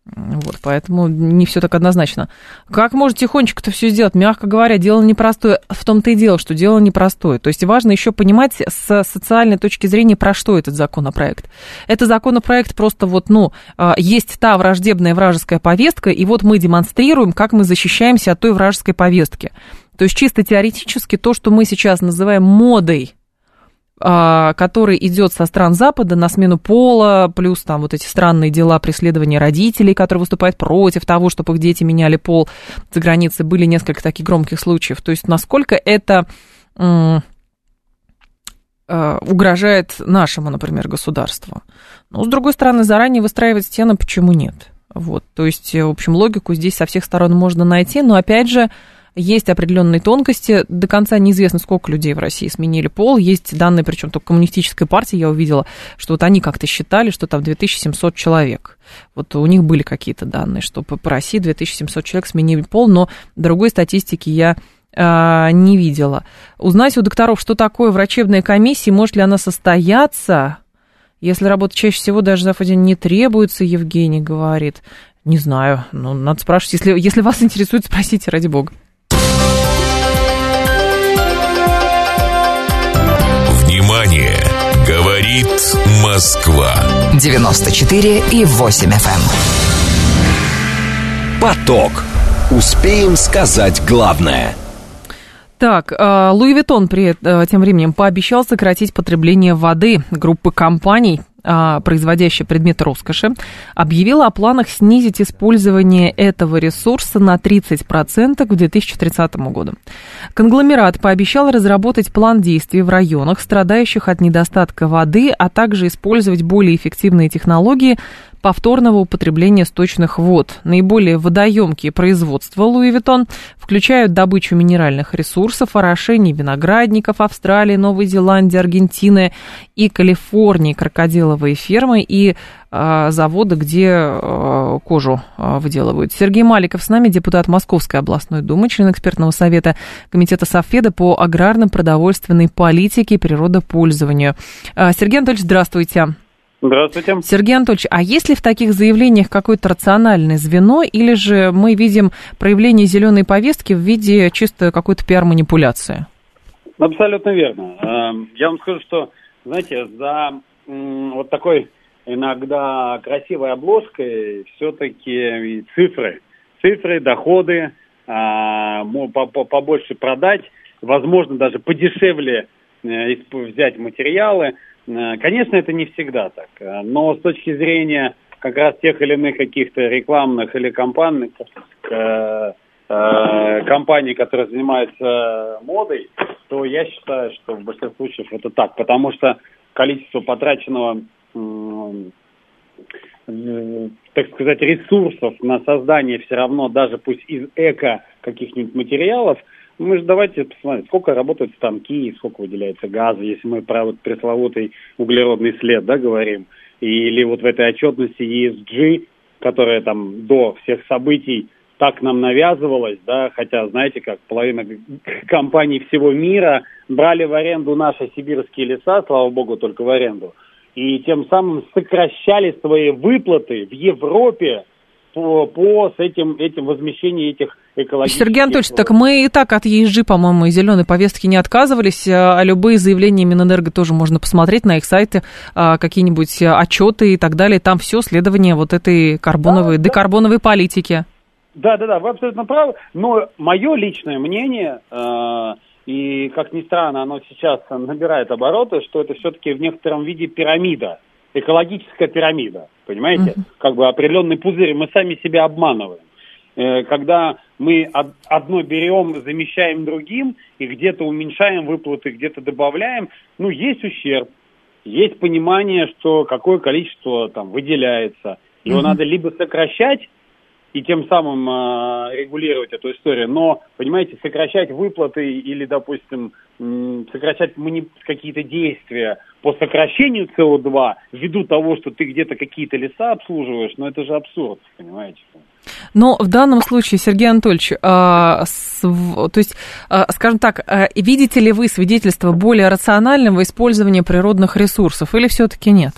Вот, поэтому не все так однозначно. Как может тихонечко это все сделать? Мягко говоря, дело непростое. В том-то и дело, что дело непростое. То есть важно еще понимать с социальной точки зрения, про что этот законопроект. Это законопроект просто вот, ну, а, есть та враждебная вражеская повестка, и вот мы демонстрируем, как мы защищаемся от той вражеской повестки. То есть чисто теоретически то, что мы сейчас называем модой, а, который идет со стран Запада на смену пола, плюс там вот эти странные дела преследования родителей, которые выступают против того, чтобы их дети меняли пол за границей, были несколько таких громких случаев. То есть насколько это а, угрожает нашему, например, государству. Но, с другой стороны, заранее выстраивать стены почему нет? Вот, то есть, в общем, логику здесь со всех сторон можно найти, но, опять же, есть определенные тонкости. До конца неизвестно, сколько людей в России сменили пол. Есть данные, причем только коммунистической партии, я увидела, что вот они как-то считали, что там 2700 человек. Вот у них были какие-то данные, что по России 2700 человек сменили пол, но другой статистики я а, не видела. Узнать у докторов, что такое врачебная комиссия, может ли она состояться, если работа чаще всего даже за день не требуется, Евгений говорит. Не знаю, ну, надо спрашивать. Если, если вас интересует, спросите, ради бога. Говорит Москва. 94 и 8 FM. Эм. Поток. Успеем сказать главное. Так, а, Луи Виттон при э, тем временем пообещал сократить потребление воды. Группы компаний производящая предметы роскоши, объявила о планах снизить использование этого ресурса на 30% к 2030 году. Конгломерат пообещал разработать план действий в районах, страдающих от недостатка воды, а также использовать более эффективные технологии повторного употребления сточных вод. Наиболее водоемкие производства Луи Виттон включают добычу минеральных ресурсов, орошение виноградников Австралии, Новой Зеландии, Аргентины и Калифорнии, крокодиловые фермы и э, заводы, где э, кожу э, выделывают. Сергей Маликов с нами, депутат Московской областной думы, член экспертного совета Комитета Софеда по аграрно-продовольственной политике и природопользованию. Сергей Анатольевич, здравствуйте. Здравствуйте. Сергей Анатольевич, а есть ли в таких заявлениях какое-то рациональное звено, или же мы видим проявление зеленой повестки в виде чисто какой-то пиар-манипуляции? Абсолютно верно. Эм, я вам скажу, что, знаете, за вот такой иногда красивой обложкой все-таки цифры. Цифры, доходы, а, побольше продать, возможно, даже подешевле э, взять материалы – конечно, это не всегда так, э, но с точки зрения как раз тех или иных каких-то рекламных или компаний, э, компаний, которые занимаются модой, то я считаю, что в большинстве случаев это так, потому что количество потраченного, так сказать, ресурсов на создание все равно, даже пусть из эко каких-нибудь материалов – мы же давайте посмотрим, сколько работают станки, сколько выделяется газа, если мы про вот пресловутый углеродный след, да, говорим, или вот в этой отчетности ESG, которая там до всех событий так нам навязывалась, да, хотя, знаете, как половина [laughs] компаний всего мира брали в аренду наши сибирские леса, слава богу, только в аренду, и тем самым сокращали свои выплаты в Европе по, по с этим, этим возмещением этих экологических... Сергей Анатольевич, так мы и так от ESG, по-моему, и зеленой повестки не отказывались, а, а любые заявления Минэнерго тоже можно посмотреть на их сайте, а, какие-нибудь отчеты и так далее, там все следование вот этой карбоновой, да, декарбоновой да. политики. Да, да, да, вы абсолютно правы, но мое личное мнение, э, и как ни странно, оно сейчас набирает обороты, что это все-таки в некотором виде пирамида экологическая пирамида, понимаете? Uh-huh. Как бы определенный пузырь, мы сами себя обманываем. Э, когда мы одно берем, замещаем другим, и где-то уменьшаем выплаты, где-то добавляем, ну, есть ущерб, есть понимание, что какое количество там выделяется. Его uh-huh. надо либо сокращать, и тем самым э, регулировать эту историю. Но, понимаете, сокращать выплаты или, допустим, сокращать какие-то действия по сокращению СО2 ввиду того, что ты где-то какие-то леса обслуживаешь, но ну, это же абсурд, понимаете? Но в данном случае, Сергей Анатольевич, а, с, то есть, а, скажем так, а, видите ли вы свидетельство более рационального использования природных ресурсов или все-таки нет?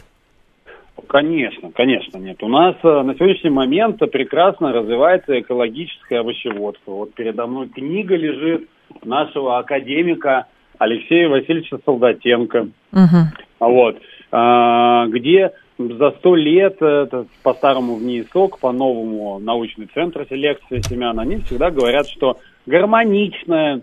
Конечно, конечно, нет. У нас э, на сегодняшний момент прекрасно развивается экологическое овощеводство. Вот передо мной книга лежит нашего академика Алексея Васильевича Солдатенко. Угу. Вот. А, где за сто лет, это по-старому в НИИСОК, по-новому научный центр селекции семян, они всегда говорят, что гармоничное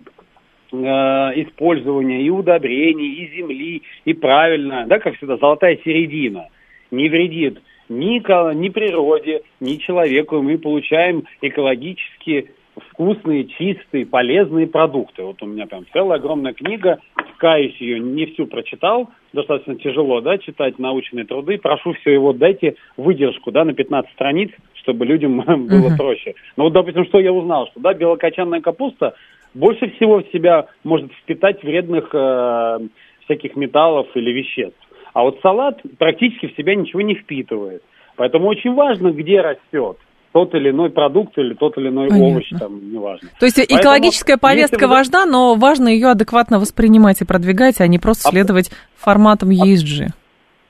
э, использование и удобрений, и земли, и правильно, да, как всегда, золотая середина – не вредит ни, ни природе, ни человеку, мы получаем экологически вкусные, чистые, полезные продукты. Вот у меня там целая огромная книга, каюсь ее, не всю прочитал, достаточно тяжело, да, читать научные труды. Прошу все его, дайте выдержку, да, на 15 страниц, чтобы людям [laughs] было uh-huh. проще. Но вот, допустим, что я узнал, что, да, белокочанная капуста больше всего в себя может впитать вредных э, всяких металлов или веществ. А вот салат практически в себя ничего не впитывает. Поэтому очень важно, где растет. тот или иной продукт или тот или иной Понятно. овощ, там, неважно. То есть Поэтому, экологическая повестка вы... важна, но важно ее адекватно воспринимать и продвигать, а не просто Аб... следовать форматам ESG.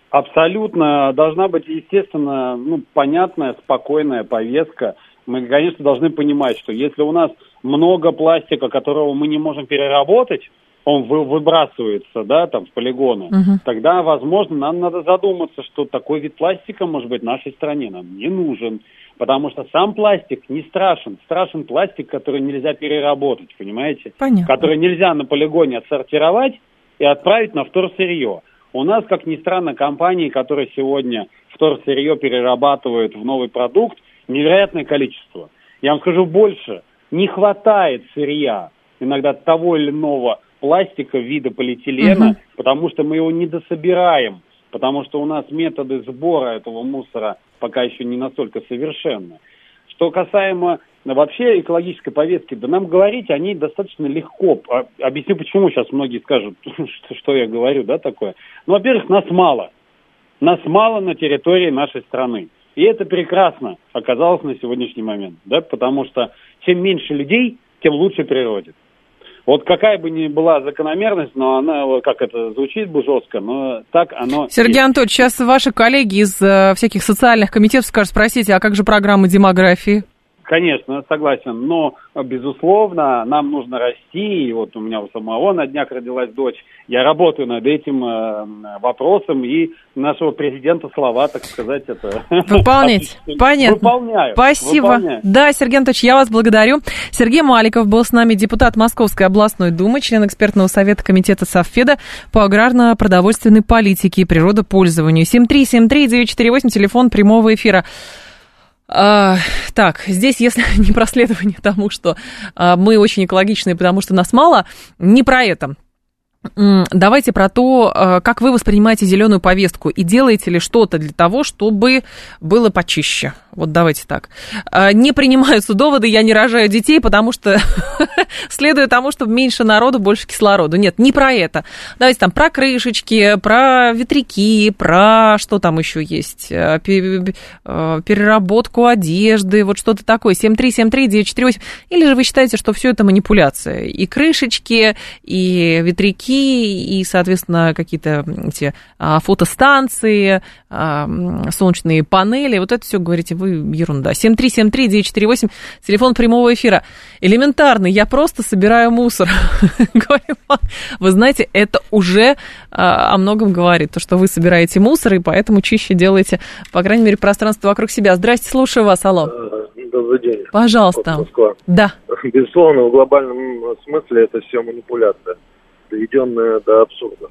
Абсолютно. Должна быть, естественно, ну, понятная, спокойная повестка. Мы, конечно, должны понимать, что если у нас много пластика, которого мы не можем переработать, он вы, выбрасывается, да, там, в полигоны, угу. тогда, возможно, нам надо задуматься, что такой вид пластика, может быть, нашей стране нам не нужен. Потому что сам пластик не страшен. Страшен пластик, который нельзя переработать, понимаете? Понятно. Который нельзя на полигоне отсортировать и отправить на вторсырье. У нас, как ни странно, компании, которые сегодня вторсырье перерабатывают в новый продукт, невероятное количество. Я вам скажу больше. Не хватает сырья иногда того или иного пластика вида полиэтилена, угу. потому что мы его не дособираем, потому что у нас методы сбора этого мусора пока еще не настолько совершенны. Что касаемо вообще экологической повестки, да нам говорить о ней достаточно легко. А, объясню, почему сейчас многие скажут, [laughs] что, что я говорю, да, такое. Ну, во-первых, нас мало. Нас мало на территории нашей страны. И это прекрасно оказалось на сегодняшний момент, да, потому что чем меньше людей, тем лучше природе. Вот какая бы ни была закономерность, но она, как это звучит бы жестко, но так оно... Сергей есть. Анатольевич, сейчас ваши коллеги из э, всяких социальных комитетов скажут, спросите, а как же программа демографии? Конечно, согласен, но, безусловно, нам нужно расти, и вот у меня у самого на днях родилась дочь, я работаю над этим э, вопросом, и нашего президента слова, так сказать, это... Выполнять, [laughs] понятно. Выполняю. Спасибо. Выполняю. Да, Сергей Анатольевич, я вас благодарю. Сергей Маликов был с нами депутат Московской областной думы, член экспертного совета комитета Совфеда по аграрно-продовольственной политике и природопользованию. 7373948, телефон прямого эфира. А, так, здесь, если [laughs] не проследование тому, что а, мы очень экологичные, потому что нас мало, не про это. Давайте про то, а, как вы воспринимаете зеленую повестку и делаете ли что-то для того, чтобы было почище. Вот давайте так. А, не принимаются доводы, я не рожаю детей, потому что [laughs] следует тому, чтобы меньше народу, больше кислорода. Нет, не про это. Давайте там про крышечки, про ветряки, про что там еще есть, а, переработку одежды, вот что-то такое. 7373948. Или же вы считаете, что все это манипуляция? И крышечки, и ветряки, и, соответственно, какие-то эти а, фотостанции, а, солнечные панели. Вот это все, говорите, вы ерунда. 7373948, телефон прямого эфира. Элементарно, я просто собираю мусор. [laughs] Вы знаете, это уже а, о многом говорит, то, что вы собираете мусор, и поэтому чище делаете, по крайней мере, пространство вокруг себя. Здрасте, слушаю вас, алло. Добрый день. Пожалуйста. Москва. Да. Безусловно, в глобальном смысле это все манипуляция доведенная до абсурда.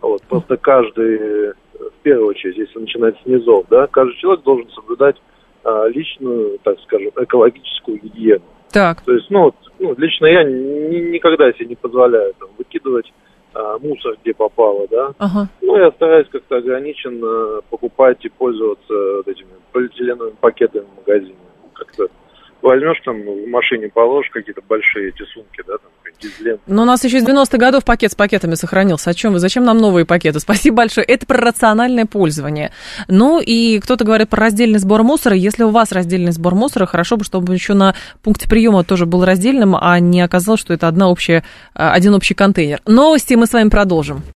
Вот, просто каждый, в первую очередь, если начинать с низов, да, каждый человек должен соблюдать личную, так скажем, экологическую гигиену. Так. То есть, ну, вот, ну лично я ни, никогда себе не позволяю там, выкидывать а, мусор, где попало, да. Ага. Ну, я стараюсь как-то ограниченно покупать и пользоваться вот этими полиэтиленовыми пакетами в магазине. Как-то возьмешь там в машине, положишь какие-то большие эти сумки, да, там, Но у нас еще из 90-х годов пакет с пакетами сохранился. О чем вы? Зачем нам новые пакеты? [laughs] Спасибо большое. Это про рациональное пользование. Ну и кто-то говорит про раздельный сбор мусора. Если у вас раздельный сбор мусора, хорошо бы, чтобы еще на пункте приема тоже был раздельным, а не оказалось, что это одна общая, один общий контейнер. Новости мы с вами продолжим.